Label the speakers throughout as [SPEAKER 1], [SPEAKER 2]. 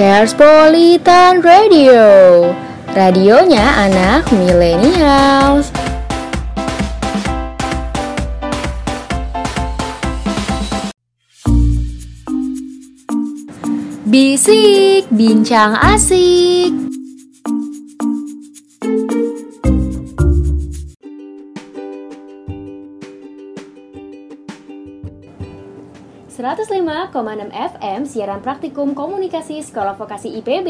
[SPEAKER 1] Carespolitan Radio. Radionya anak milenials Bisik, bincang asik 105,6 FM siaran praktikum komunikasi Sekolah Vokasi IPB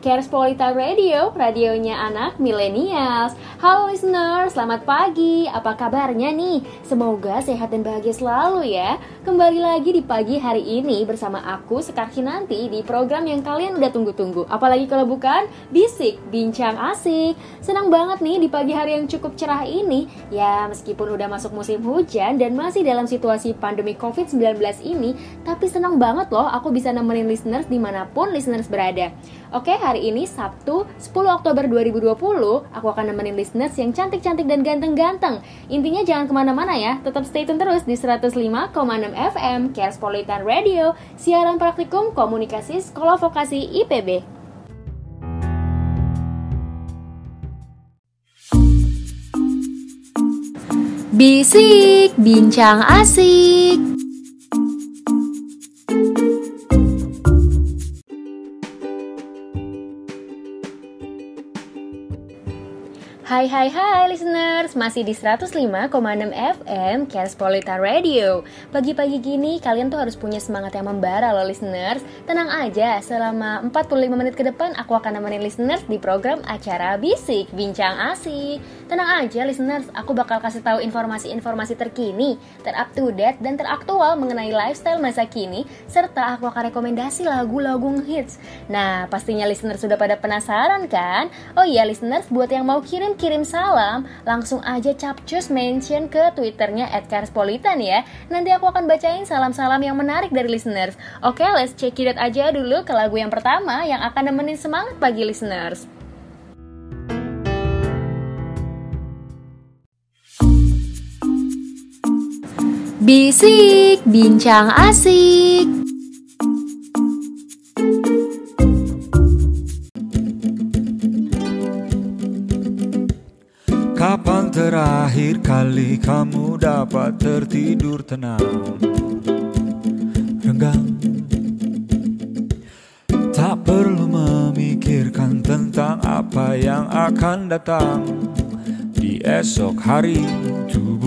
[SPEAKER 1] Cares Polita Radio, radionya anak milenials. Halo listener, selamat pagi. Apa kabarnya nih? Semoga sehat dan bahagia selalu ya. Kembali lagi di pagi hari ini bersama aku Sekar nanti di program yang kalian udah tunggu-tunggu. Apalagi kalau bukan Bisik, Bincang Asik. Senang banget nih di pagi hari yang cukup cerah ini. Ya, meskipun udah masuk musim hujan dan masih dalam situasi pandemi COVID-19 ini, tapi senang banget loh aku bisa nemenin listeners di mana pun listeners berada. Oke, hari ini Sabtu 10 Oktober 2020 Aku akan nemenin listeners yang cantik-cantik dan ganteng-ganteng. Intinya jangan ke mana-mana ya Tetap stay tune terus di 105,6 FM Carespolitan Radio Siaran praktikum komunikasi Sekolah Vokasi IPB Bisik, bincang asik Hai hai hai listeners, masih di 105,6 FM Carespolita Radio. Pagi-pagi gini kalian tuh harus punya semangat yang membara loh listeners. Tenang aja, selama 45 menit ke depan aku akan nemenin listeners di program acara Bisik Bincang Asik Tenang aja listeners, aku bakal kasih tahu informasi-informasi terkini, terup to date dan teraktual mengenai lifestyle masa kini Serta aku akan rekomendasi lagu-lagu hits Nah pastinya listeners sudah pada penasaran kan? Oh iya listeners, buat yang mau kirim kirim salam, langsung aja capcus mention ke twitternya @carspolitan ya. Nanti aku akan bacain salam-salam yang menarik dari listeners. Oke, let's check it out aja dulu ke lagu yang pertama yang akan nemenin semangat pagi listeners. Bisik, bincang asik.
[SPEAKER 2] Kapan terakhir kali kamu dapat tertidur tenang? Renggang. Tak perlu memikirkan tentang apa yang akan datang Di esok hari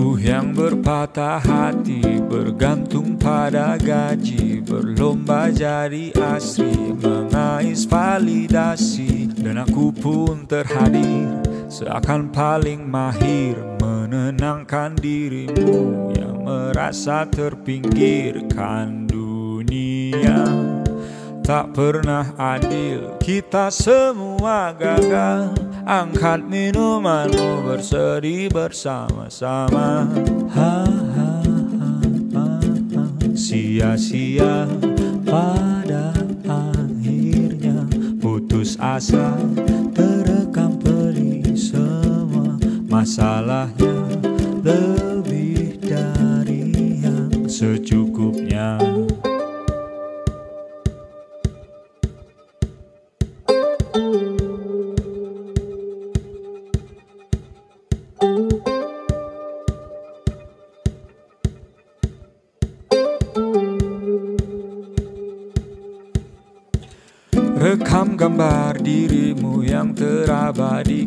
[SPEAKER 2] Tubuh yang berpatah hati Bergantung pada gaji Berlomba jadi asri Mengais validasi. Dan aku pun terhadir Seakan paling mahir menenangkan dirimu Yang merasa terpinggirkan dunia. Tak pernah adil Kita semua gagal Angkat minumanmu bersedih bersama-sama ha, ha, ha, ha, ha. Sia-sia pada akhirnya Putus asa terekam semua masalahnya lebih dari yang secukupnya.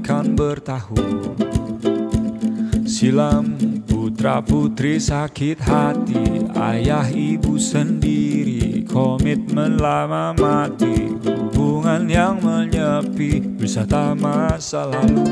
[SPEAKER 2] Terabadikan bertahun Silam putra putri sakit hati Ayah ibu sendiri komitmen lama mati. Hubungan yang menyepi wisata masa lalu.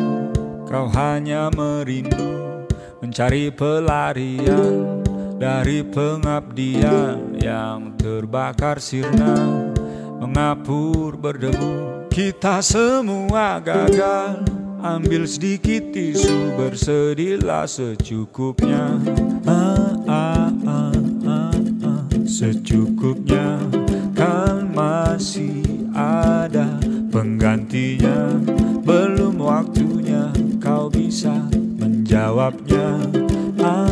[SPEAKER 2] Kau hanya merindu mencari pelarian Dari pengabdian yang terbakar sirna mengapur berdebu. Kita semua gagal Ambil sedikit tisu bersedihlah secukupnya. Ah, ah, ah, ah, ah. Secukupnya. Kan masih ada penggantinya. Belum waktunya kau bisa menjawabnya. Ah,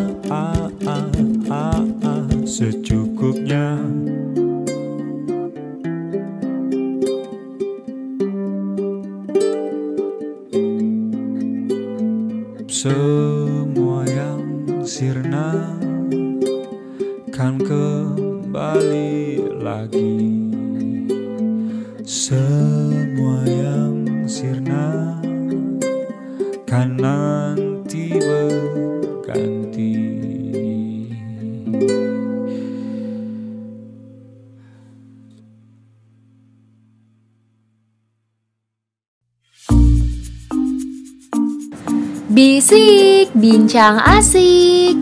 [SPEAKER 2] Semua yang sirna kan kembali lagi.
[SPEAKER 1] Bisik, bincang asik.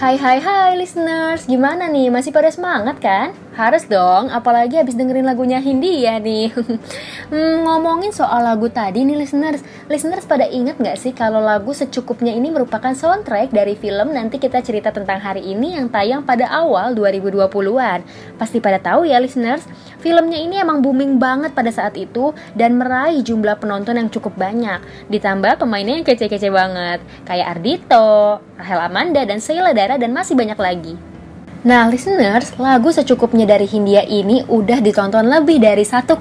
[SPEAKER 1] Hai hai hai listeners, gimana nih? Masih pada semangat kan? Harus dong, apalagi habis dengerin lagunya Hindia nih. hmm, ngomongin soal lagu tadi nih listeners, listeners pada inget gak sih kalau lagu secukupnya ini merupakan soundtrack dari film nanti kita cerita tentang hari ini yang tayang pada awal 2020-an. Pasti pada tahu ya listeners, filmnya ini emang booming banget pada saat itu dan meraih jumlah penonton yang cukup banyak. Ditambah pemainnya yang kece-kece banget, kayak Ardito, Rahel Amanda, dan Sheila Dara, dan masih banyak lagi. Nah, listeners, lagu secukupnya dari Hindia ini udah ditonton lebih dari 1,7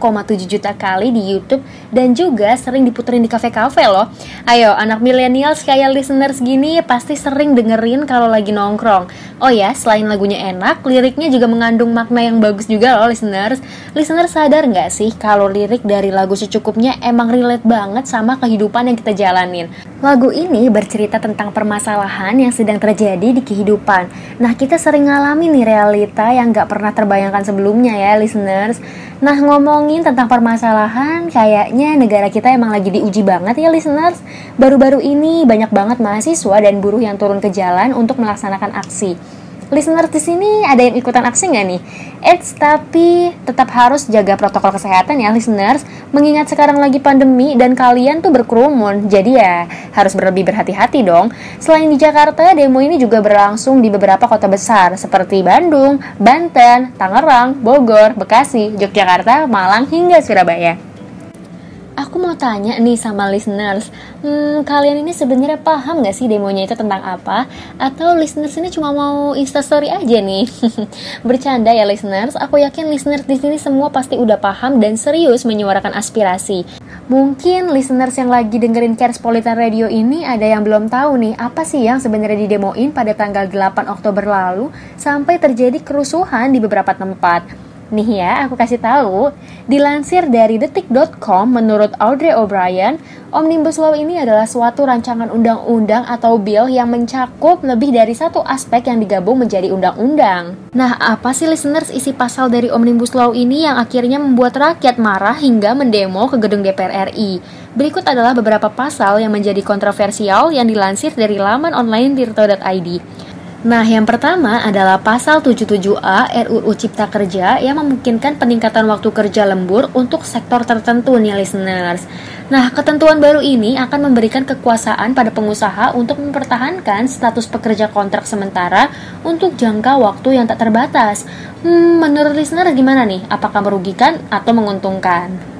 [SPEAKER 1] juta kali di YouTube dan juga sering diputerin di kafe-kafe loh. Ayo, anak milenials kayak listeners gini pasti sering dengerin kalau lagi nongkrong. Oh ya, selain lagunya enak, liriknya juga mengandung makna yang bagus juga loh listeners. Listeners sadar nggak sih kalau lirik dari lagu secukupnya emang relate banget sama kehidupan yang kita jalanin. Lagu ini bercerita tentang permasalahan yang sedang terjadi di kehidupan. Nah, kita sering ngalamin mengalami nih realita yang gak pernah terbayangkan sebelumnya ya listeners. Nah ngomongin tentang permasalahan kayaknya negara kita emang lagi diuji banget ya listeners. Baru-baru ini banyak banget mahasiswa dan buruh yang turun ke jalan untuk melaksanakan aksi listeners di sini ada yang ikutan aksi nggak nih? Eits, tapi tetap harus jaga protokol kesehatan ya listeners. Mengingat sekarang lagi pandemi dan kalian tuh berkerumun Jadi ya harus berlebih berhati-hati dong. Selain di Jakarta, demo ini juga berlangsung di beberapa kota besar Seperti Bandung, Banten, Tangerang, Bogor, Bekasi, Yogyakarta, Malang, hingga Surabaya Aku mau tanya nih sama listeners, hmm, kalian ini sebenarnya paham gak sih demonya itu tentang apa? Atau listeners ini cuma mau instastory aja nih? Bercanda ya listeners, aku yakin listeners di sini semua pasti udah paham dan serius menyuarakan aspirasi. Mungkin listeners yang lagi dengerin Carespolitan Radio ini ada yang belum tahu nih apa sih yang sebenarnya didemoin pada tanggal 8 Oktober lalu sampai terjadi kerusuhan di beberapa tempat. Nih ya, aku kasih tahu. Dilansir dari detik.com, menurut Audrey O'Brien, Omnibus Law ini adalah suatu rancangan undang-undang atau bill yang mencakup lebih dari satu aspek yang digabung menjadi undang-undang. Nah, apa sih listeners isi pasal dari Omnibus Law ini yang akhirnya membuat rakyat marah hingga mendemo ke gedung DPR RI? Berikut adalah beberapa pasal yang menjadi kontroversial yang dilansir dari laman online tirto.id. Nah, yang pertama adalah pasal 77A RUU Cipta Kerja yang memungkinkan peningkatan waktu kerja lembur untuk sektor tertentu nih listeners. Nah, ketentuan baru ini akan memberikan kekuasaan pada pengusaha untuk mempertahankan status pekerja kontrak sementara untuk jangka waktu yang tak terbatas. Hmm, menurut listener gimana nih? Apakah merugikan atau menguntungkan?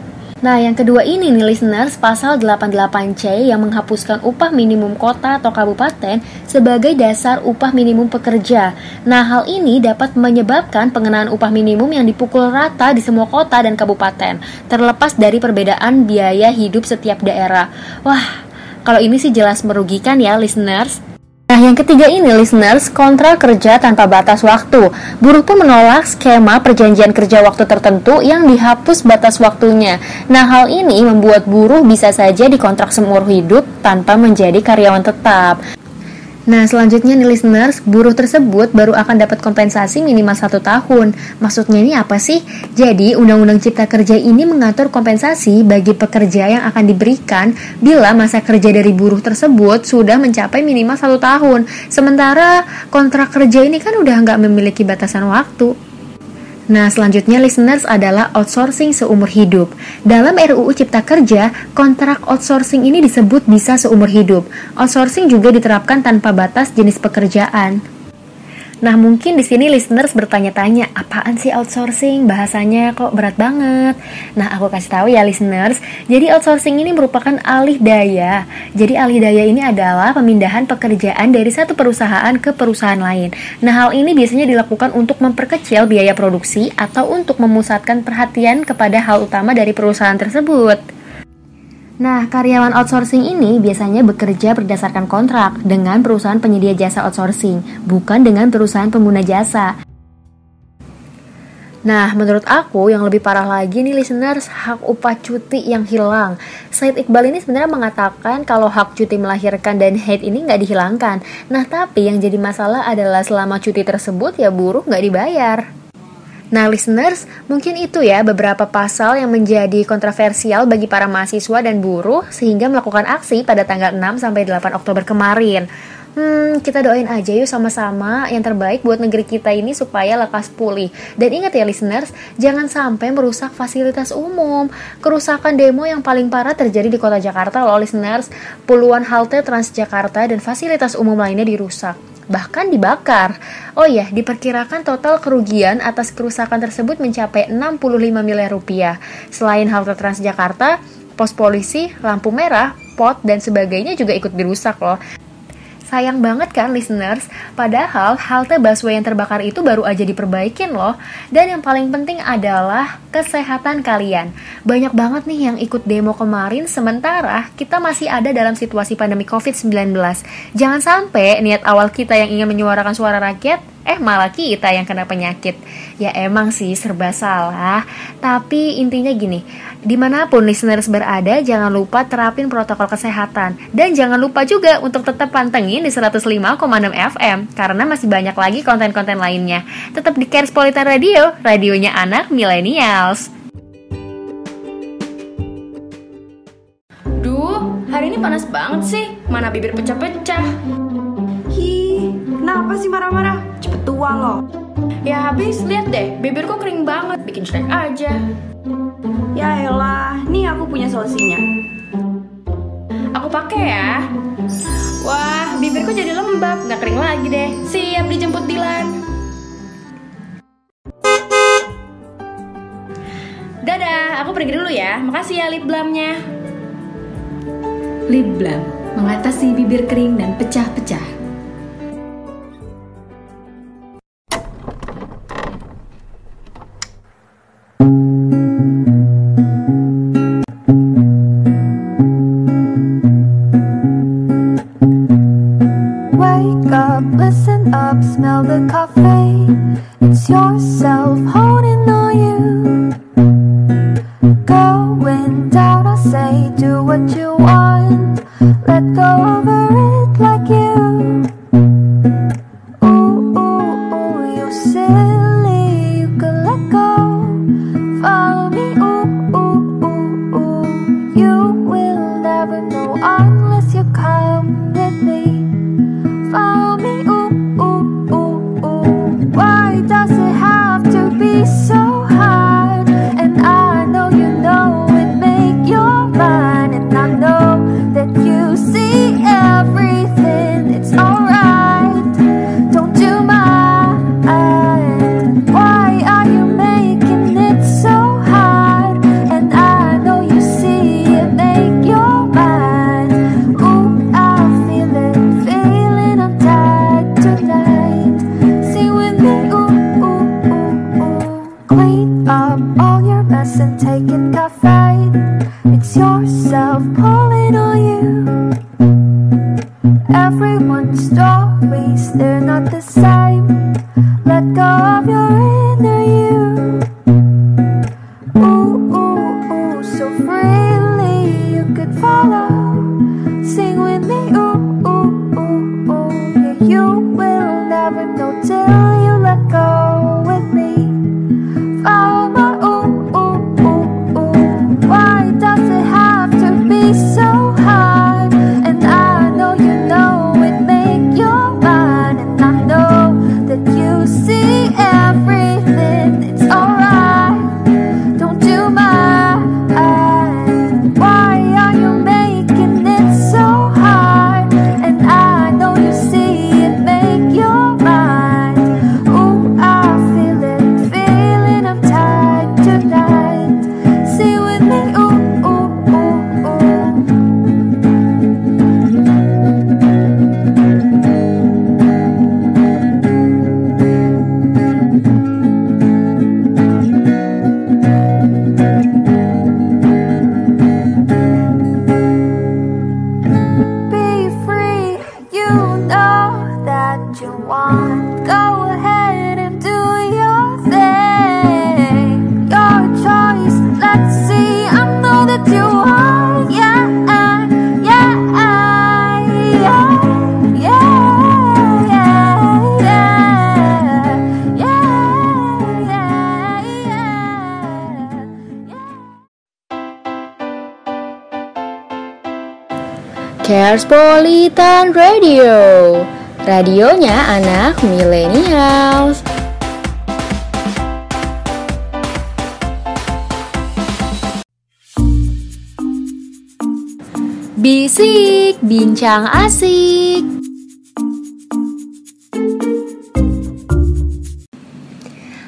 [SPEAKER 1] Nah, yang kedua ini nih listeners, pasal 88C yang menghapuskan upah minimum kota atau kabupaten sebagai dasar upah minimum pekerja. Nah, hal ini dapat menyebabkan pengenaan upah minimum yang dipukul rata di semua kota dan kabupaten, terlepas dari perbedaan biaya hidup setiap daerah. Wah, kalau ini sih jelas merugikan ya listeners. Nah, yang ketiga ini listeners, kontrak kerja tanpa batas waktu. Buruh pun menolak skema perjanjian kerja waktu tertentu yang dihapus batas waktunya. Nah, hal ini membuat buruh bisa saja dikontrak seumur hidup tanpa menjadi karyawan tetap. Nah, selanjutnya nih listeners, buruh tersebut baru akan dapat kompensasi minimal satu tahun. Maksudnya ini apa sih? Jadi, Undang-Undang Cipta Kerja ini mengatur kompensasi bagi pekerja yang akan diberikan bila masa kerja dari buruh tersebut sudah mencapai minimal satu tahun. Sementara kontrak kerja ini kan udah nggak memiliki batasan waktu. Nah, selanjutnya listeners adalah outsourcing seumur hidup. Dalam RUU Cipta Kerja, kontrak outsourcing ini disebut bisa seumur hidup. Outsourcing juga diterapkan tanpa batas jenis pekerjaan. Nah, mungkin di sini listeners bertanya-tanya, apaan sih outsourcing? Bahasanya kok berat banget. Nah, aku kasih tahu ya listeners. Jadi outsourcing ini merupakan alih daya. Jadi alih daya ini adalah pemindahan pekerjaan dari satu perusahaan ke perusahaan lain. Nah, hal ini biasanya dilakukan untuk memperkecil biaya produksi atau untuk memusatkan perhatian kepada hal utama dari perusahaan tersebut. Nah, karyawan outsourcing ini biasanya bekerja berdasarkan kontrak dengan perusahaan penyedia jasa outsourcing, bukan dengan perusahaan pengguna jasa. Nah, menurut aku yang lebih parah lagi nih listeners, hak upah cuti yang hilang. Said Iqbal ini sebenarnya mengatakan kalau hak cuti melahirkan dan head ini nggak dihilangkan. Nah, tapi yang jadi masalah adalah selama cuti tersebut ya buruh nggak dibayar. Nah, listeners, mungkin itu ya beberapa pasal yang menjadi kontroversial bagi para mahasiswa dan buruh sehingga melakukan aksi pada tanggal 6 sampai 8 Oktober kemarin. Hmm, kita doain aja yuk sama-sama yang terbaik buat negeri kita ini supaya lekas pulih. Dan ingat ya listeners, jangan sampai merusak fasilitas umum. Kerusakan demo yang paling parah terjadi di kota Jakarta loh listeners. Puluhan halte Transjakarta dan fasilitas umum lainnya dirusak bahkan dibakar. Oh ya, diperkirakan total kerugian atas kerusakan tersebut mencapai 65 miliar rupiah. Selain halte Transjakarta, pos polisi, lampu merah, pot, dan sebagainya juga ikut dirusak loh. Sayang banget kan listeners, padahal halte busway yang terbakar itu baru aja diperbaikin loh. Dan yang paling penting adalah kesehatan kalian. Banyak banget nih yang ikut demo kemarin sementara kita masih ada dalam situasi pandemi COVID-19. Jangan sampai niat awal kita yang ingin menyuarakan suara rakyat eh malah kita yang kena penyakit. Ya emang sih serba salah, tapi intinya gini, di mana pun listeners berada jangan lupa terapin protokol kesehatan. Dan jangan lupa juga untuk tetap pantengin di 105,6 FM, karena masih banyak lagi konten-konten lainnya. Tetap di Cares Politan Radio, radionya anak millennials.
[SPEAKER 3] Duh, hari ini panas banget sih, mana bibir pecah-pecah.
[SPEAKER 4] Hi, kenapa sih marah-marah? Cepet tua loh.
[SPEAKER 3] Ya habis, lihat deh, bibirku kering banget, bikin jelek aja.
[SPEAKER 4] Ya elah, nih aku punya solusinya.
[SPEAKER 3] Aku pakai ya. Wah, bibirku jadi lembab, nggak kering lagi deh. Siap dijemput Dilan. Dadah, aku pergi dulu ya. Makasih ya lip balmnya.
[SPEAKER 5] Lip balm mengatasi bibir kering dan pecah-pecah.
[SPEAKER 1] Carespolitan Radio. Radionya anak milenials Bisik, bincang asik.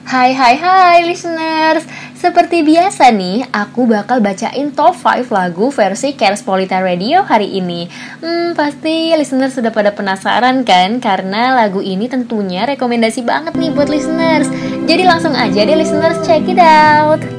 [SPEAKER 1] Hai hai hai listeners Seperti biasa nih, aku bakal bacain top 5 lagu versi Carespolitan Radio hari ini. Hmm, pasti listeners sudah pada penasaran kan? Karena lagu ini tentunya rekomendasi banget nih buat listeners. Jadi langsung aja deh listeners, check it out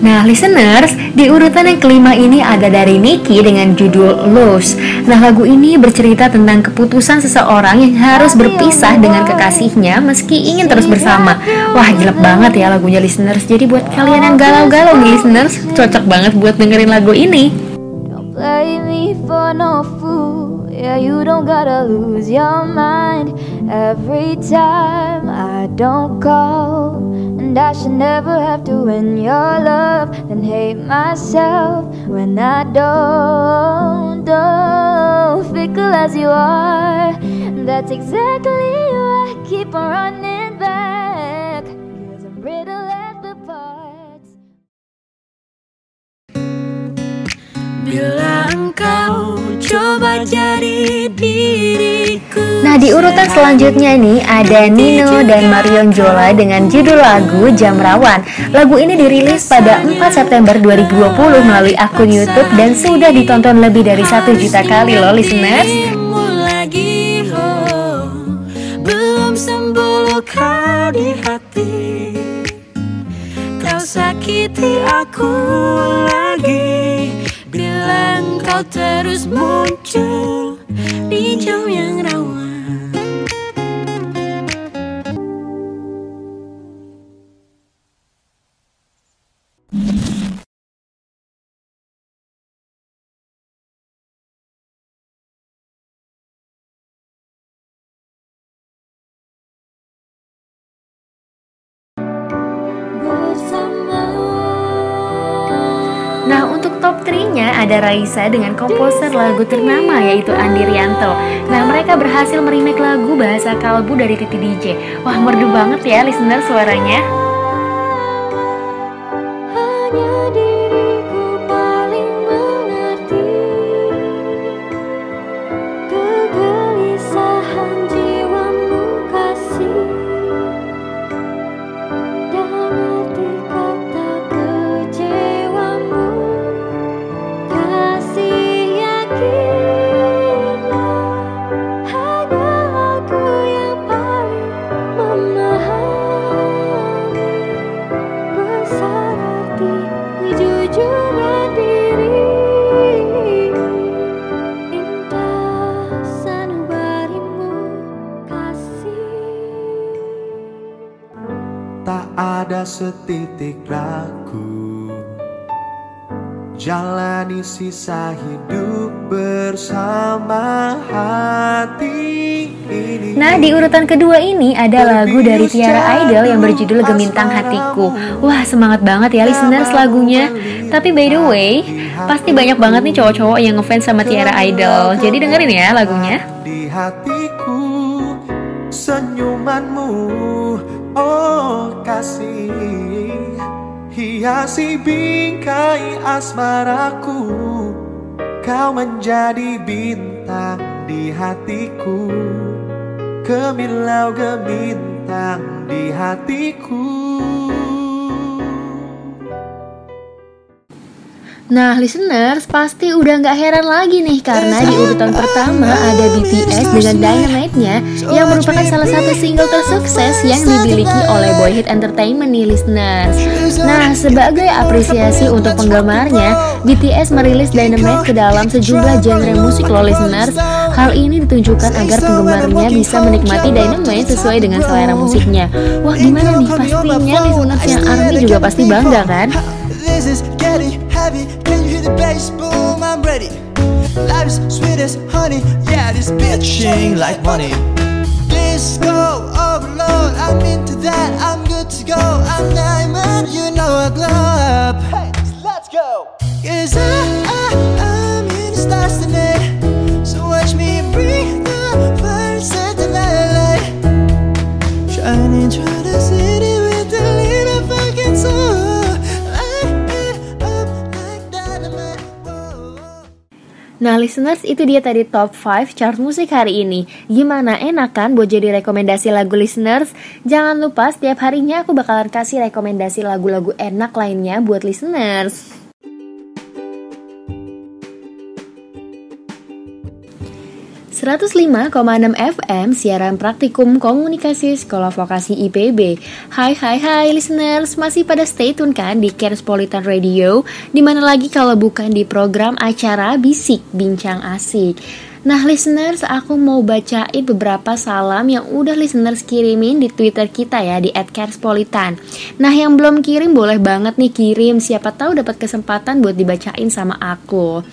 [SPEAKER 1] Nah, listeners, di urutan yang kelima ini ada dari Nicky dengan judul Lose. Nah, lagu ini bercerita tentang keputusan seseorang yang harus berpisah dengan kekasihnya meski ingin terus bersama. Wah, gila banget ya lagunya listeners. Jadi buat kalian yang galau-galau nih listeners, cocok banget buat dengerin lagu ini.
[SPEAKER 5] Don't play me for no fool. Yeah, you don't gotta lose your mind every time I don't call. And I should never have to win your love, then hate myself when I don't. Don't fickle as you are. That's exactly why I keep on running back. Cause I'm brittle at the parts.
[SPEAKER 6] Bila engkau coba jadi diriku
[SPEAKER 1] Nah, di urutan selanjutnya nih ada Nino dan Marion Jola dengan judul lagu Jam Rawan. Lagu ini dirilis pada 4 September 2020 melalui akun YouTube dan sudah ditonton lebih dari 1 juta kali loh listeners.
[SPEAKER 6] Lagi Belum sembuh luka di hati Kau sakiti aku lagi Engkau terus muncul Di jam yang rawan
[SPEAKER 1] ada Raisa dengan komposer lagu ternama yaitu Andi Rianto. Nah, mereka berhasil merimake lagu bahasa kalbu dari Titi DJ. Wah, merdu banget ya listener suaranya.
[SPEAKER 5] Hanya diriku
[SPEAKER 7] setitik ragu Jalani sisa hidup bersama hati ini
[SPEAKER 1] Nah, di urutan kedua ini ada lagu dari Tiara Idol yang berjudul Gemintang Hatiku. Wah, semangat banget ya listeners lagunya. Tapi by the way, pasti banyak banget nih cowok-cowok yang ngefans sama Tiara Idol. Jadi dengerin ya lagunya.
[SPEAKER 7] Di hatiku Senyumanmu Oh kasih Hiasi bingkai asmaraku. Kau menjadi bintang di hatiku. Kemilau gemintang di hatiku
[SPEAKER 1] Nah, listeners pasti udah nggak heran lagi nih karena di urutan pertama ada BTS dengan Dynamite-nya yang merupakan salah satu single tersukses yang dimiliki oleh Boy Hit Entertainment nih listeners. Nah, sebagai apresiasi untuk penggemarnya, BTS merilis Dynamite ke dalam sejumlah genre musik loh listeners. Hal ini ditunjukkan agar penggemarnya bisa menikmati Dynamite sesuai dengan selera musiknya. Wah, gimana nih pastinya listeners yang ARMY juga pasti bangga kan?
[SPEAKER 8] This is getting heavy. Can you hear the bass? Boom, I'm ready. Life is sweet as honey. Yeah, this bitching like money. Disco oh, overload. I'm into that. I'm good to go. I'm diamond. You know I glow up. Hey, let's go. Cause I, I, I'm in the stars tonight.
[SPEAKER 1] Nah listeners itu dia tadi top 5 chart musik hari ini Gimana enak kan buat jadi rekomendasi lagu listeners? Jangan lupa setiap harinya aku bakalan kasih rekomendasi lagu-lagu enak lainnya buat listeners 105,6 FM siaran praktikum komunikasi sekolah vokasi IPB. Hai hai hai listeners, masih pada stay tune kan di Kerspolitan Radio? Di mana lagi kalau bukan di program acara Bisik Bincang Asik. Nah listeners, aku mau bacain beberapa salam yang udah listeners kirimin di Twitter kita ya di @kerspolitan. Nah yang belum kirim boleh banget nih kirim, siapa tahu dapat kesempatan buat dibacain sama aku.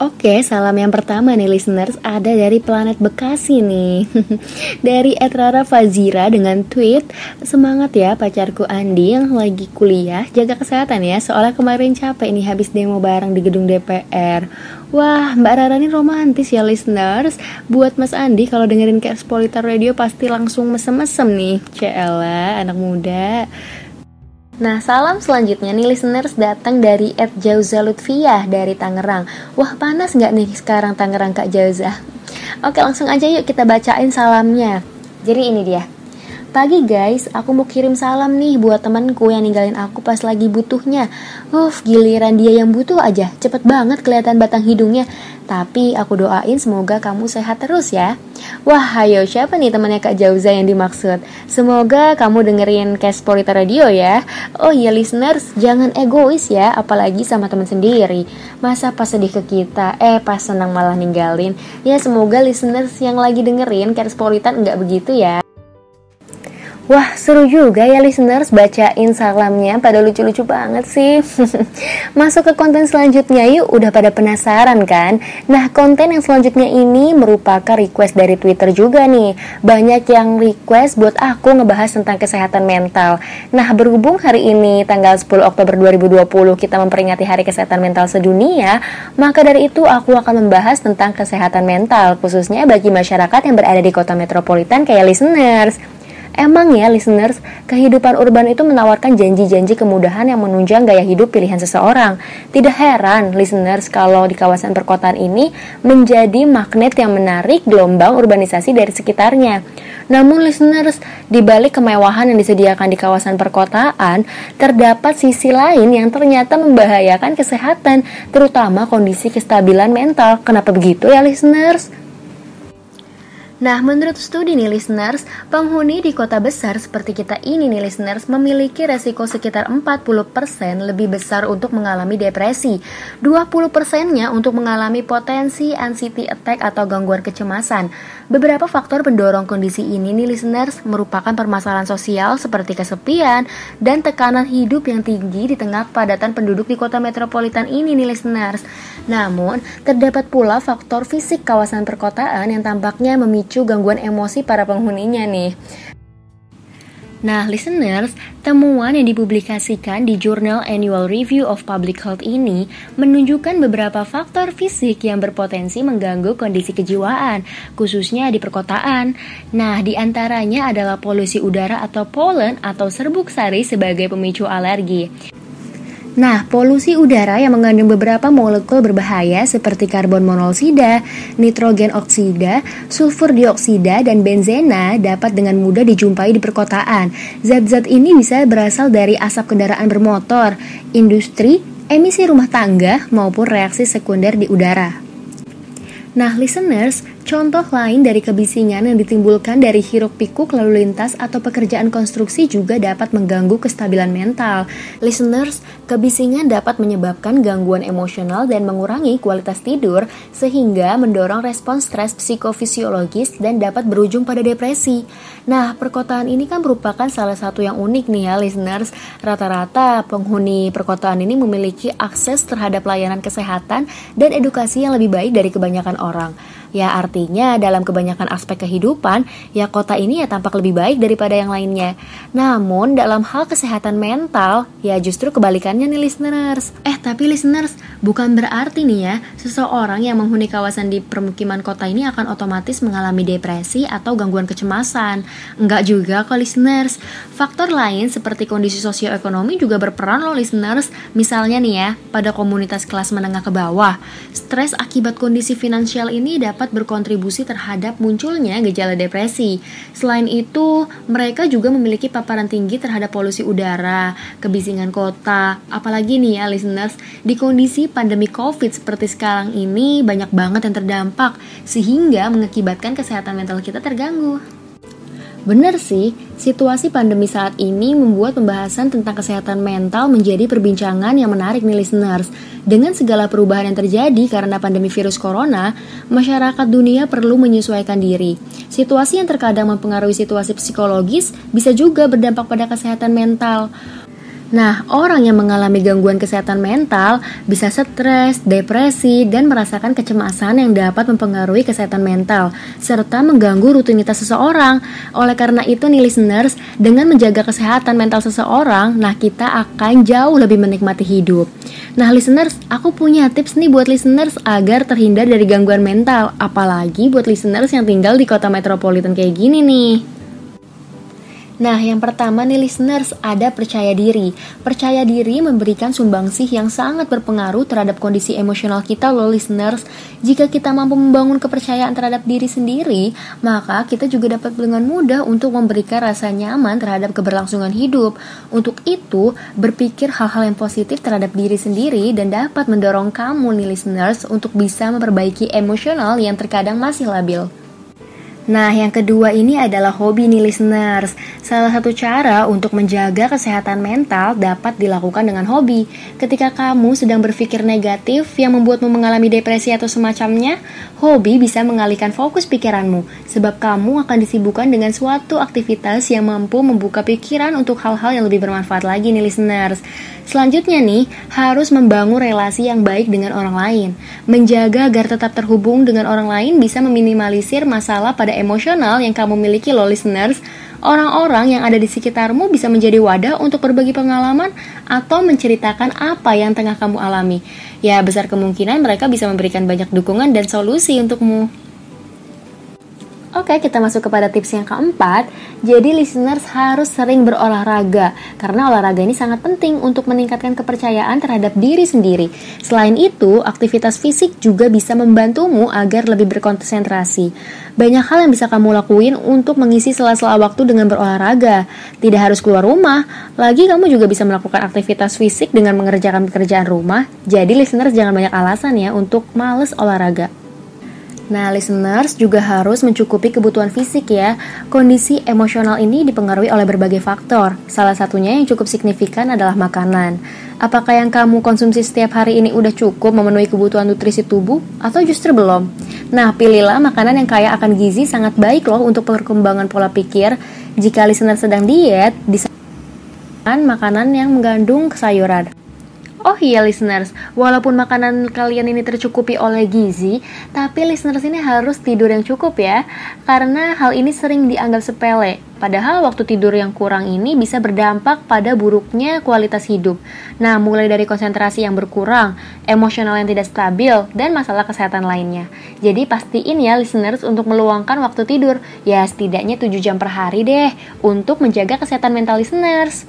[SPEAKER 1] Oke, salam yang pertama nih listeners. Ada dari planet Bekasi nih. Dari Etrara Fazira dengan tweet Semangat ya pacarku Andi yang lagi kuliah. Jaga kesehatan ya, soalnya kemarin capek nih habis demo bareng di gedung DPR Wah, Mbak Rara ini romantis ya listeners. Buat Mas Andi kalau dengerin Kerspolitar Radio pasti langsung mesem-mesem nih. Cela, anak muda Nah, salam selanjutnya nih listeners datang dari Ed Jauza Lutfiah dari Tangerang. Wah, panas nggak nih sekarang Tangerang Kak Jauza? Oke, langsung aja yuk kita bacain salamnya. Jadi ini dia. Pagi guys, aku mau kirim salam nih buat temanku yang ninggalin aku pas lagi butuhnya. Uff, giliran dia yang butuh aja, cepet banget kelihatan batang hidungnya. Tapi aku doain semoga kamu sehat terus ya. Wah, ayo siapa nih temannya Kak Jauza yang dimaksud? Semoga kamu dengerin Casporita Radio ya. Oh iya listeners, jangan egois ya, apalagi sama teman sendiri. Masa pas sedih ke kita, eh pas senang malah ninggalin. Ya semoga listeners yang lagi dengerin Casporita nggak begitu ya. Wah seru juga ya listeners bacain salamnya. Pada lucu-lucu banget sih. Masuk ke konten selanjutnya. Yuk udah pada penasaran kan? Nah konten yang selanjutnya ini merupakan request dari Twitter juga nih. Banyak yang request buat aku ngebahas tentang kesehatan mental. Nah berhubung hari ini tanggal 10 Oktober 2020 kita memperingati hari kesehatan mental sedunia Maka dari itu aku akan membahas tentang kesehatan mental Khususnya bagi masyarakat yang berada di kota metropolitan kayak listeners Emang ya listeners, kehidupan urban itu menawarkan janji-janji kemudahan yang menunjang gaya hidup pilihan seseorang. Tidak heran listeners kalau di kawasan perkotaan ini menjadi magnet yang menarik gelombang urbanisasi dari sekitarnya. Namun listeners, di balik kemewahan yang disediakan di kawasan perkotaan, terdapat sisi lain yang ternyata membahayakan kesehatan, terutama kondisi kestabilan mental. Kenapa begitu ya listeners? Nah, menurut studi nih listeners, penghuni di kota besar seperti kita ini nih listeners memiliki resiko sekitar 40% lebih besar untuk mengalami depresi, 20%-nya untuk mengalami potensi anxiety attack atau gangguan kecemasan. Beberapa faktor pendorong kondisi ini nih listeners merupakan permasalahan sosial seperti kesepian dan tekanan hidup yang tinggi di tengah kepadatan penduduk di kota metropolitan ini nih listeners. Namun, terdapat pula faktor fisik kawasan perkotaan yang tampaknya memicu memicu gangguan emosi para penghuninya nih. Nah, listeners, temuan yang dipublikasikan di jurnal Annual Review of Public Health ini menunjukkan beberapa faktor fisik yang berpotensi mengganggu kondisi kejiwaan, khususnya di perkotaan. Nah, di antaranya adalah polusi udara atau pollen atau serbuk sari sebagai pemicu alergi. Nah, polusi udara yang mengandung beberapa molekul berbahaya seperti karbon monoksida, nitrogen oksida, sulfur dioksida, dan benzena dapat dengan mudah dijumpai di perkotaan. Zat-zat ini bisa berasal dari asap kendaraan bermotor, industri, emisi rumah tangga, maupun reaksi sekunder di udara. Nah, listeners, Contoh lain dari kebisingan yang ditimbulkan dari hiruk pikuk lalu lintas atau pekerjaan konstruksi juga dapat mengganggu kestabilan mental. Listeners, kebisingan dapat menyebabkan gangguan emosional dan mengurangi kualitas tidur sehingga mendorong respons stres psikofisiologis dan dapat berujung pada depresi. Nah, perkotaan ini kan merupakan salah satu yang unik nih ya listeners. Rata-rata penghuni perkotaan ini memiliki akses terhadap layanan kesehatan dan edukasi yang lebih baik dari kebanyakan orang. Ya artinya dalam kebanyakan aspek kehidupan, ya kota ini ya tampak lebih baik daripada yang lainnya. Namun dalam hal kesehatan mental, ya justru kebalikannya nih listeners. Eh tapi listeners, bukan berarti nih ya, seseorang yang menghuni kawasan di permukiman kota ini akan otomatis mengalami depresi atau gangguan kecemasan. Enggak juga kok listeners. Faktor lain seperti kondisi sosioekonomi juga berperan loh listeners. Misalnya nih ya, pada komunitas kelas menengah ke bawah, stres akibat kondisi finansial ini dapat dapat berkontribusi terhadap munculnya gejala depresi. Selain itu, mereka juga memiliki paparan tinggi terhadap polusi udara, kebisingan kota, apalagi nih ya listeners, di kondisi pandemi COVID seperti sekarang ini banyak banget yang terdampak sehingga mengakibatkan kesehatan mental kita terganggu. Benar sih, situasi pandemi saat ini membuat pembahasan tentang kesehatan mental menjadi perbincangan yang menarik nih listeners. Dengan segala perubahan yang terjadi karena pandemi virus corona, masyarakat dunia perlu menyesuaikan diri. Situasi yang terkadang mempengaruhi situasi psikologis bisa juga berdampak pada kesehatan mental. Nah, orang yang mengalami gangguan kesehatan mental bisa stres, depresi, dan merasakan kecemasan yang dapat mempengaruhi kesehatan mental serta mengganggu rutinitas seseorang. Oleh karena itu nih listeners, dengan menjaga kesehatan mental seseorang, nah kita akan jauh lebih menikmati hidup. Nah, listeners, aku punya tips nih buat listeners agar terhindar dari gangguan mental, apalagi buat listeners yang tinggal di kota metropolitan kayak gini nih. Nah, yang pertama nih listeners, ada percaya diri. Percaya diri memberikan sumbangsih yang sangat berpengaruh terhadap kondisi emosional kita loh listeners. Jika kita mampu membangun kepercayaan terhadap diri sendiri, maka kita juga dapat dengan mudah untuk memberikan rasa nyaman terhadap keberlangsungan hidup. Untuk itu, berpikir hal-hal yang positif terhadap diri sendiri dan dapat mendorong kamu nih listeners untuk bisa memperbaiki emosional yang terkadang masih labil. Nah, yang kedua ini adalah hobi nih listeners. Salah satu cara untuk menjaga kesehatan mental dapat dilakukan dengan hobi. Ketika kamu sedang berpikir negatif yang membuatmu mengalami depresi atau semacamnya, hobi bisa mengalihkan fokus pikiranmu sebab kamu akan disibukkan dengan suatu aktivitas yang mampu membuka pikiran untuk hal-hal yang lebih bermanfaat lagi nih listeners. Selanjutnya nih, harus membangun relasi yang baik dengan orang lain. Menjaga agar tetap terhubung dengan orang lain bisa meminimalisir masalah pada emosional yang kamu miliki loh listeners. Orang-orang yang ada di sekitarmu bisa menjadi wadah untuk berbagi pengalaman atau menceritakan apa yang tengah kamu alami. Ya, besar kemungkinan mereka bisa memberikan banyak dukungan dan solusi untukmu. Oke, kita masuk kepada tips yang keempat. Jadi listeners harus sering berolahraga karena olahraga ini sangat penting untuk meningkatkan kepercayaan terhadap diri sendiri. Selain itu, aktivitas fisik juga bisa membantumu agar lebih berkonsentrasi. Banyak hal yang bisa kamu lakuin untuk mengisi sela-sela waktu dengan berolahraga. Tidak harus keluar rumah, lagi kamu juga bisa melakukan aktivitas fisik dengan mengerjakan pekerjaan rumah. Jadi listeners jangan banyak alasan ya untuk males olahraga. Nah, listeners juga harus mencukupi kebutuhan fisik ya. Kondisi emosional ini dipengaruhi oleh berbagai faktor. Salah satunya yang cukup signifikan adalah makanan. Apakah yang kamu konsumsi setiap hari ini udah cukup memenuhi kebutuhan nutrisi tubuh atau justru belum? Nah, pilihlah makanan yang kaya akan gizi sangat baik loh untuk perkembangan pola pikir. Jika listener sedang diet, disarankan makanan yang mengandung sayuran. Oh iya listeners, walaupun makanan kalian ini tercukupi oleh gizi, tapi listeners ini harus tidur yang cukup ya, karena hal ini sering dianggap sepele. Padahal waktu tidur yang kurang ini bisa berdampak pada buruknya kualitas hidup. Nah, mulai dari konsentrasi yang berkurang, emosional yang tidak stabil, dan masalah kesehatan lainnya. Jadi pastiin ya listeners untuk meluangkan waktu tidur, ya setidaknya 7 jam per hari deh, untuk menjaga kesehatan mental listeners.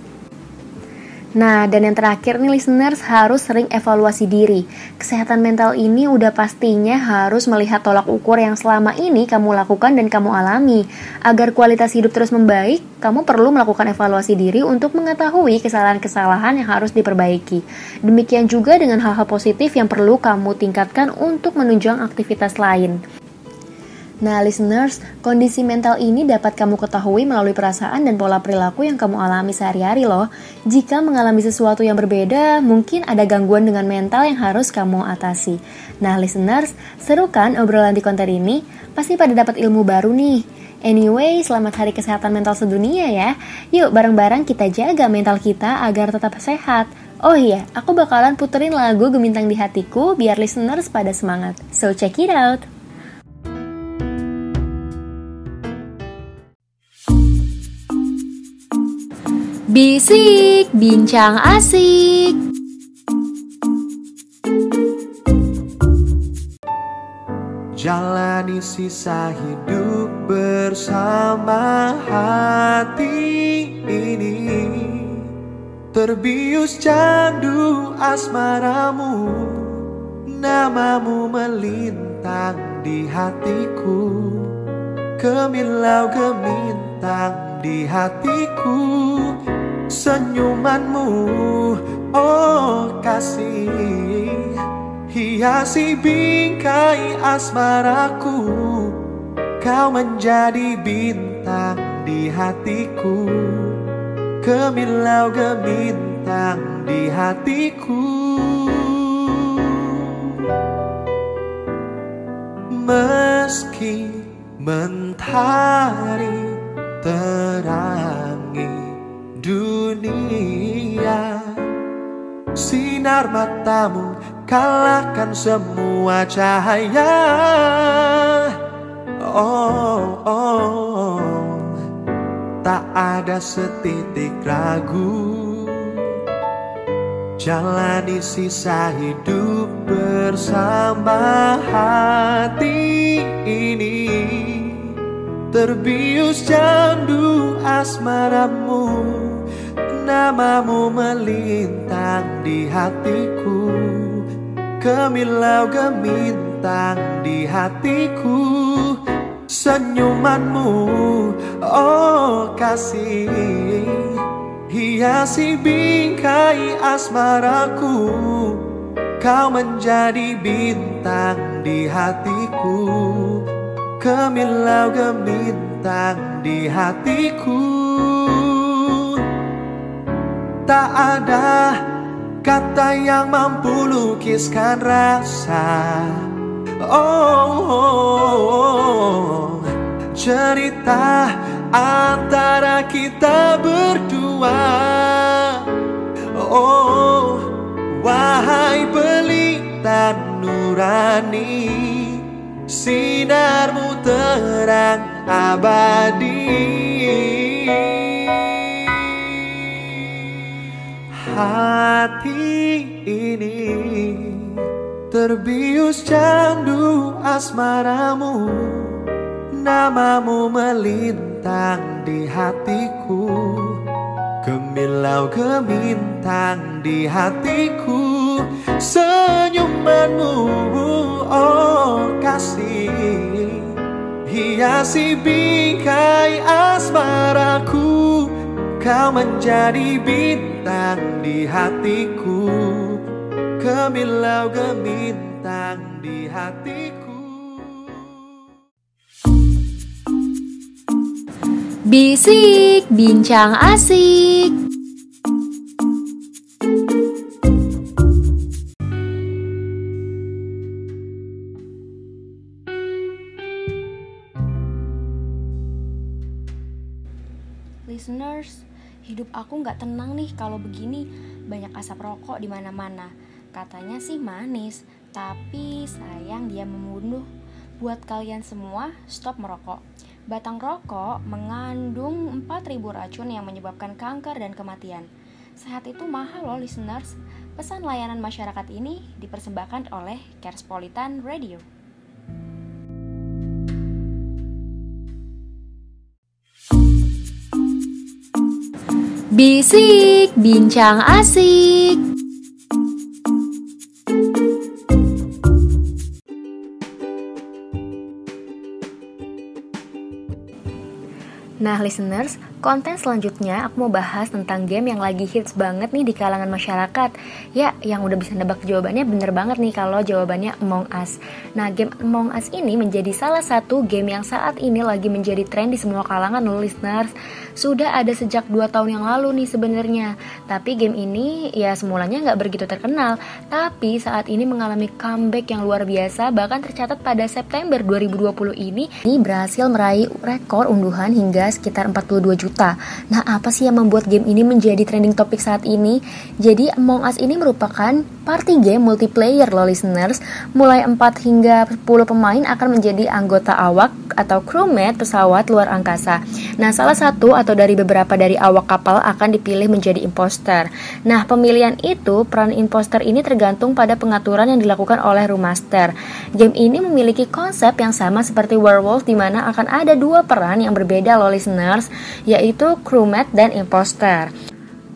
[SPEAKER 1] Nah, dan yang terakhir nih listeners harus sering evaluasi diri. Kesehatan mental ini udah pastinya harus melihat tolak ukur yang selama ini kamu lakukan dan kamu alami. Agar kualitas hidup terus membaik, kamu perlu melakukan evaluasi diri untuk mengetahui kesalahan-kesalahan yang harus diperbaiki. Demikian juga dengan hal-hal positif yang perlu kamu tingkatkan untuk menunjang aktivitas lain. Nah, listeners, kondisi mental ini dapat kamu ketahui melalui perasaan dan pola perilaku yang kamu alami sehari-hari loh. Jika mengalami sesuatu yang berbeda, mungkin ada gangguan dengan mental yang harus kamu atasi. Nah, listeners, seru kan obrolan di konten ini? Pasti pada dapat ilmu baru nih. Anyway, selamat hari kesehatan mental sedunia ya. Yuk bareng-bareng kita jaga mental kita agar tetap sehat. Oh iya, aku bakalan puterin lagu Gemintang di Hatiku biar listeners pada semangat. So check it out. Bisik Bincang Asik.
[SPEAKER 7] Jalani sisa hidup bersama hati ini. Terbius candu asmaramu Namamu melintang di hatiku. Kemilau gemintang di hatiku Senyumanmu oh kasih. Hiasi bingkai asmaraku Kau menjadi bintang di hatiku. Kemilau gemintang di hatiku. Meski mentari terangi dunia. Sinar matamu kalahkan semua cahaya. Oh, oh, Tak ada setitik ragu. Jalani sisa hidup bersama hati ini. Terbius candu asmaramu Namamu melintang di hatiku. Kemilau gemintang di hatiku. Senyumanmu oh kasih. Hiasi bingkai asmaraku. Kau menjadi bintang di hatiku. Kemilau gemintang di hatiku Tak ada kata yang mampu lukiskan rasa Oh, oh, oh. cerita antara kita berdua Oh, wahai pelita nurani Sinarmu terang abadi Hati ini terbius candu asmaramu Namamu melintang di hatiku. Gemilau gemintang di hatiku Senyumanmu oh kasih. Hiasi bingkai asmaraku Kau menjadi bintang di hatiku. Gemilau gemintang di hatiku.
[SPEAKER 1] Bisik Bincang Asik aku nggak tenang nih kalau begini banyak asap rokok di mana-mana. Katanya sih manis, tapi sayang dia membunuh. Buat kalian semua, stop merokok. Batang rokok mengandung 4000 racun yang menyebabkan kanker dan kematian. Sehat itu mahal loh listeners. Pesan layanan masyarakat ini dipersembahkan oleh Kerspolitan Radio. Bisik Bincang Asik. Nah listeners, konten selanjutnya aku mau bahas tentang game yang lagi hits banget nih di kalangan masyarakat. Ya, yang udah bisa nebak jawabannya bener banget nih kalau jawabannya Among Us. Nah, game Among Us ini menjadi salah satu game yang saat ini lagi menjadi tren di semua kalangan loh listeners. Sudah ada sejak 2 tahun yang lalu nih sebenarnya. Tapi game ini ya semulanya nggak begitu terkenal. Tapi saat ini mengalami comeback yang luar biasa. Bahkan tercatat pada September 2020 ini Ini berhasil meraih rekor unduhan hingga sekitar 42 juta. Nah, apa sih yang membuat game ini menjadi trending topik saat ini? Jadi, Among Us ini merupakan party game multiplayer loh listeners. Mulai 4 hingga 10 pemain akan menjadi anggota awak atau crewmate pesawat luar angkasa. Nah, salah satu atau dari beberapa dari awak kapal akan dipilih menjadi imposter. Nah, pemilihan itu peran imposter ini tergantung pada pengaturan yang dilakukan oleh remaster. Game ini memiliki konsep yang sama seperti Werewolf di mana akan ada dua peran yang berbeda loh listeners, yaitu crewmate dan imposter.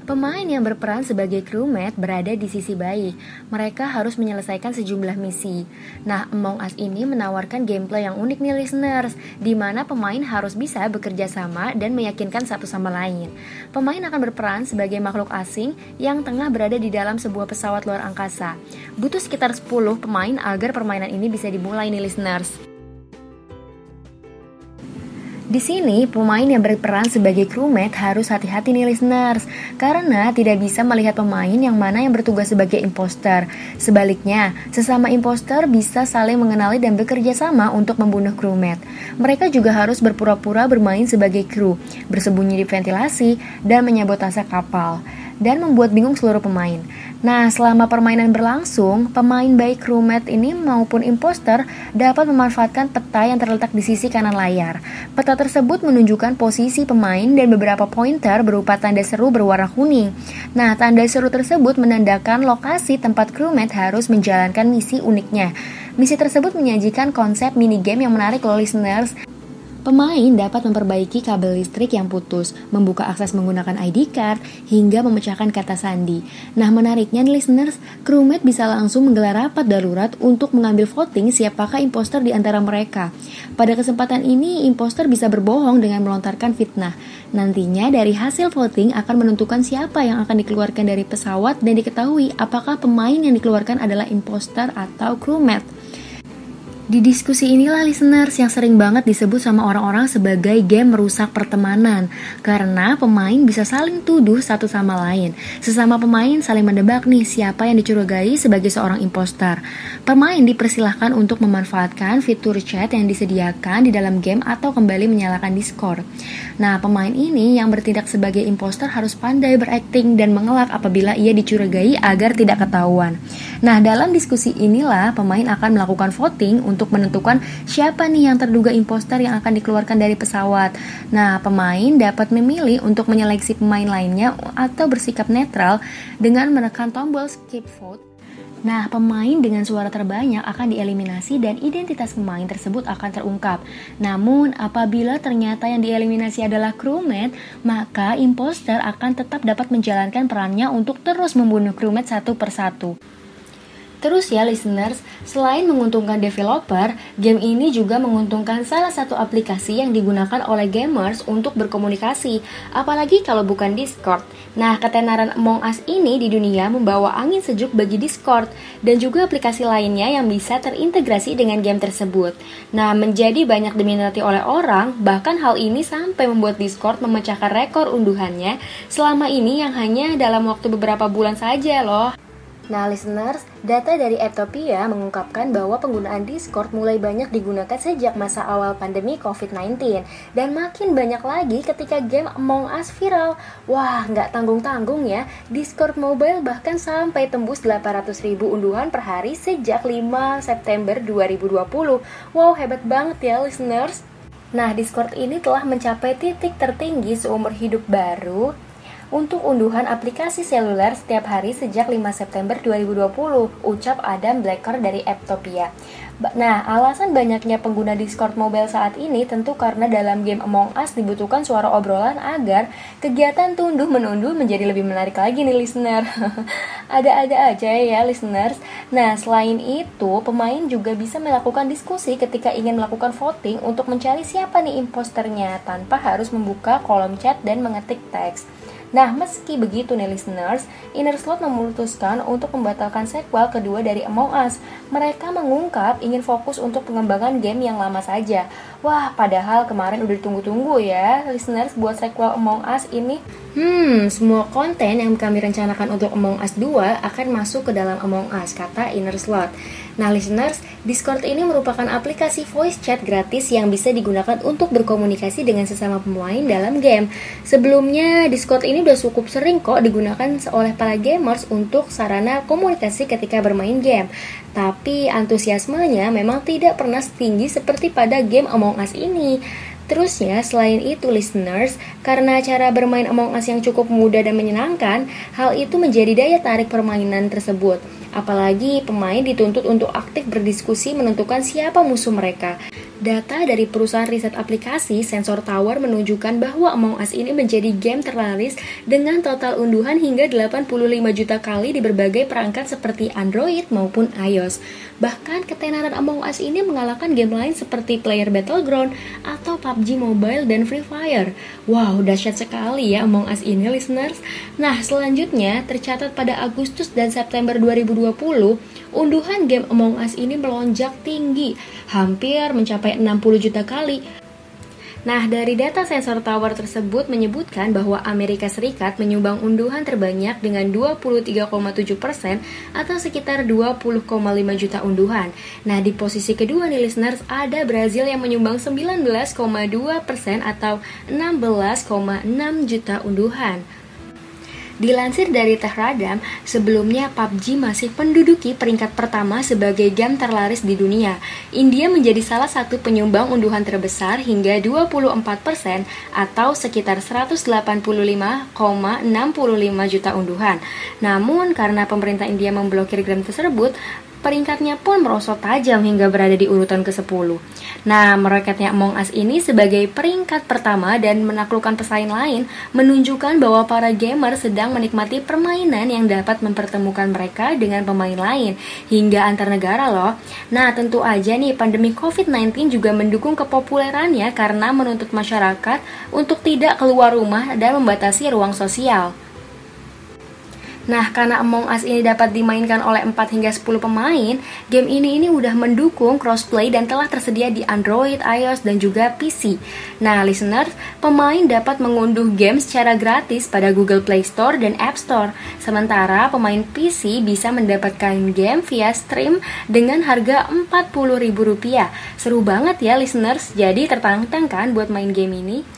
[SPEAKER 1] Pemain yang berperan sebagai crewmate berada di sisi baik. Mereka harus menyelesaikan sejumlah misi. Nah, Among Us ini menawarkan gameplay yang unik nih listeners, di mana pemain harus bisa bekerja sama dan meyakinkan satu sama lain. Pemain akan berperan sebagai makhluk asing yang tengah berada di dalam sebuah pesawat luar angkasa. Butuh sekitar 10 pemain agar permainan ini bisa dimulai nih listeners. Di sini, pemain yang berperan sebagai crewmate harus hati-hati nih listeners, karena tidak bisa melihat pemain yang mana yang bertugas sebagai imposter. Sebaliknya, sesama imposter bisa saling mengenali dan bekerja sama untuk membunuh crewmate. Mereka juga harus berpura-pura bermain sebagai kru, bersembunyi di ventilasi, dan menyabotase kapal dan membuat bingung seluruh pemain. Nah, selama permainan berlangsung, pemain baik crewmate ini maupun imposter dapat memanfaatkan peta yang terletak di sisi kanan layar. Peta tersebut menunjukkan posisi pemain dan beberapa pointer berupa tanda seru berwarna kuning. Nah, tanda seru tersebut menandakan lokasi tempat crewmate harus menjalankan misi uniknya. Misi tersebut menyajikan konsep minigame yang menarik listeners Pemain dapat memperbaiki kabel listrik yang putus, membuka akses menggunakan ID card, hingga memecahkan kata sandi. Nah, menariknya listeners, crewmate bisa langsung menggelar rapat darurat untuk mengambil voting siapakah imposter di antara mereka. Pada kesempatan ini, imposter bisa berbohong dengan melontarkan fitnah. Nantinya dari hasil voting akan menentukan siapa yang akan dikeluarkan dari pesawat dan diketahui apakah pemain yang dikeluarkan adalah imposter atau crewmate. Di diskusi inilah listeners yang sering banget disebut sama orang-orang sebagai game merusak pertemanan. Karena pemain bisa saling tuduh satu sama lain. Sesama pemain saling mendebak nih siapa yang dicurigai sebagai seorang impostor. Pemain dipersilahkan untuk memanfaatkan fitur chat yang disediakan di dalam game atau kembali menyalakan Discord. Nah pemain ini yang bertindak sebagai impostor harus pandai berakting dan mengelak apabila ia dicurigai agar tidak ketahuan. Nah dalam diskusi inilah pemain akan melakukan voting untuk menentukan siapa nih yang terduga imposter yang akan dikeluarkan dari pesawat. Nah, pemain dapat memilih untuk menyeleksi pemain lainnya atau bersikap netral dengan menekan tombol skip vote Nah, pemain dengan suara terbanyak akan dieliminasi dan identitas pemain tersebut akan terungkap. Namun, apabila ternyata yang dieliminasi adalah crewmate, maka imposter akan tetap dapat menjalankan perannya untuk terus membunuh crewmate satu persatu. Terus ya listeners, selain menguntungkan developer, game ini juga menguntungkan salah satu aplikasi yang digunakan oleh gamers untuk berkomunikasi, apalagi kalau bukan Discord. Nah, ketenaran Among Us ini di dunia membawa angin sejuk bagi Discord dan juga aplikasi lainnya yang bisa terintegrasi dengan game tersebut. Nah, menjadi banyak diminati oleh orang, bahkan hal ini sampai membuat Discord memecahkan rekor unduhannya selama ini yang hanya dalam waktu beberapa bulan saja loh. Nah, listeners, data dari Eptopia mengungkapkan bahwa penggunaan Discord mulai banyak digunakan sejak masa awal pandemi COVID-19 dan makin banyak lagi ketika game Among Us viral. Wah, nggak tanggung-tanggung ya, Discord Mobile bahkan sampai tembus 800 ribu unduhan per hari sejak 5 September 2020. Wow, hebat banget ya, listeners! Nah, Discord ini telah mencapai titik tertinggi seumur hidup baru untuk unduhan aplikasi seluler setiap hari sejak 5 September 2020, ucap Adam Blacker dari Apptopia. Nah, alasan banyaknya pengguna Discord mobile saat ini tentu karena dalam game Among Us dibutuhkan suara obrolan agar kegiatan tunduh menunduh menjadi lebih menarik lagi nih listener. Ada-ada aja ya listeners. Nah, selain itu, pemain juga bisa melakukan diskusi ketika ingin melakukan voting untuk mencari siapa nih imposternya tanpa harus membuka kolom chat dan mengetik teks. Nah, meski begitu nih listeners, Inner Slot memutuskan untuk membatalkan sequel kedua dari Among Us. Mereka mengungkap ingin fokus untuk pengembangan game yang lama saja. Wah, padahal kemarin udah ditunggu-tunggu ya, listeners buat sequel Among Us ini. Hmm, semua konten yang kami rencanakan untuk Among Us 2 akan masuk ke dalam Among Us, kata Inner Slot. Nah, listeners, Discord ini merupakan aplikasi voice chat gratis yang bisa digunakan untuk berkomunikasi dengan sesama pemain dalam game. Sebelumnya, Discord ini udah cukup sering kok digunakan oleh para gamers untuk sarana komunikasi ketika bermain game. Tapi antusiasmenya memang tidak pernah setinggi seperti pada game Among Us ini. Terusnya, selain itu listeners, karena cara bermain Among Us yang cukup mudah dan menyenangkan, hal itu menjadi daya tarik permainan tersebut. Apalagi pemain dituntut untuk aktif berdiskusi menentukan siapa musuh mereka. Data dari perusahaan riset aplikasi Sensor Tower menunjukkan bahwa Among Us ini menjadi game terlaris dengan total unduhan hingga 85 juta kali di berbagai perangkat seperti Android maupun iOS. Bahkan ketenaran Among Us ini mengalahkan game lain seperti Player Battleground atau PUBG Mobile dan Free Fire. Wow, dahsyat sekali ya Among Us ini listeners. Nah, selanjutnya tercatat pada Agustus dan September 2020, unduhan game Among Us ini melonjak tinggi, hampir mencapai 60 juta kali. Nah, dari data sensor tower tersebut menyebutkan bahwa Amerika Serikat menyumbang unduhan terbanyak dengan 23,7% atau sekitar 20,5 juta unduhan. Nah, di posisi kedua nih listeners ada Brazil yang menyumbang 19,2% atau 16,6 juta unduhan. Dilansir dari Teh Radam, sebelumnya PUBG masih menduduki peringkat pertama sebagai game terlaris di dunia. India menjadi salah satu penyumbang unduhan terbesar hingga 24% atau sekitar 185,65 juta unduhan. Namun karena pemerintah India memblokir game tersebut, peringkatnya pun merosot tajam hingga berada di urutan ke-10. Nah, meroketnya Among Us ini sebagai peringkat pertama dan menaklukkan pesaing lain menunjukkan bahwa para gamer sedang menikmati permainan yang dapat mempertemukan mereka dengan pemain lain hingga antar negara loh. Nah, tentu aja nih pandemi COVID-19 juga mendukung kepopulerannya karena menuntut masyarakat untuk tidak keluar rumah dan membatasi ruang sosial. Nah, karena Among Us ini dapat dimainkan oleh 4 hingga 10 pemain, game ini ini udah mendukung crossplay dan telah tersedia di Android, iOS, dan juga PC. Nah, listeners, pemain dapat mengunduh game secara gratis pada Google Play Store dan App Store. Sementara pemain PC bisa mendapatkan game via stream dengan harga Rp40.000. Seru banget ya listeners, jadi tertantang kan buat main game ini?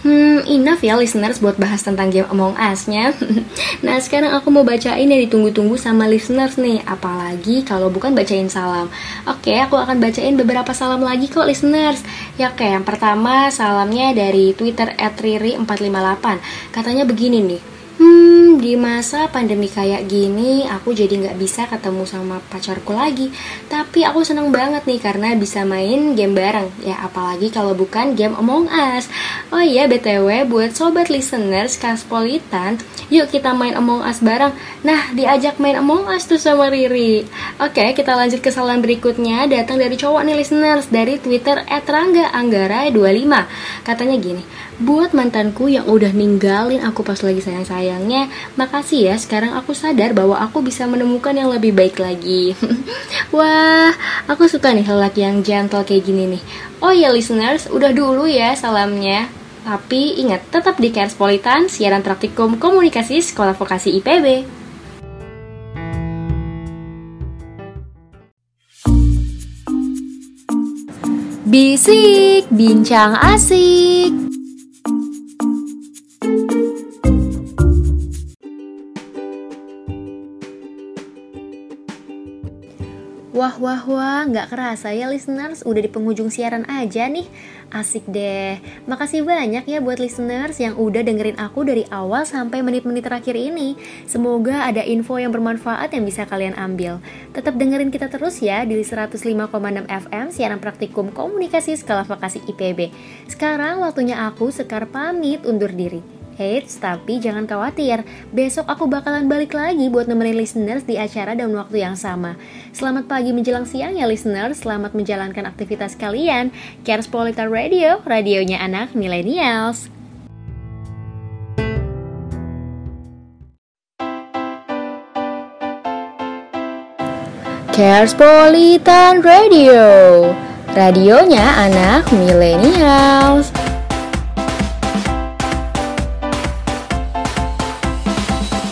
[SPEAKER 1] Hmm, enough ya listeners buat bahas tentang game Among Us-nya. nah, sekarang aku mau bacain yang ditunggu-tunggu sama listeners nih, apalagi kalau bukan bacain salam. Oke, aku akan bacain beberapa salam lagi kok listeners. Ya oke, yang pertama salamnya dari Twitter @riri458. Katanya begini nih. Hmm, di masa pandemi kayak gini, aku jadi nggak bisa ketemu sama pacarku lagi. Tapi aku seneng banget nih karena bisa main game bareng. Ya, apalagi kalau bukan game Among Us. Oh iya, BTW, buat sobat listeners Kaspolitan, yuk kita main Among Us bareng. Nah, diajak main Among Us tuh sama Riri. Oke, kita lanjut ke salam berikutnya. Datang dari cowok nih listeners, dari Twitter @rangga_anggara25. Katanya gini, buat mantanku yang udah ninggalin aku pas lagi sayang-sayang sayangnya, makasih ya sekarang aku sadar bahwa aku bisa menemukan yang lebih baik lagi. Wah, aku suka nih lelaki yang gentle kayak gini nih. Oh ya listeners, udah dulu ya salamnya. Tapi ingat, tetap di Kerspolitan, siaran praktikum komunikasi Sekolah Vokasi IPB. Bisik, bincang asik. Wah wah wah, nggak kerasa ya listeners, udah di penghujung siaran aja nih. Asik deh. Makasih banyak ya buat listeners yang udah dengerin aku dari awal sampai menit-menit terakhir ini. Semoga ada info yang bermanfaat yang bisa kalian ambil. Tetap dengerin kita terus ya di 105,6 FM siaran praktikum komunikasi skala vokasi IPB. Sekarang waktunya aku Sekar pamit undur diri. Eits, tapi jangan khawatir, besok aku bakalan balik lagi buat nemenin listeners di acara dan waktu yang sama. Selamat pagi menjelang siang ya listeners, selamat menjalankan aktivitas kalian. Cares Polita Radio, radionya anak millennials. Cares Politan Radio, radionya anak millennials.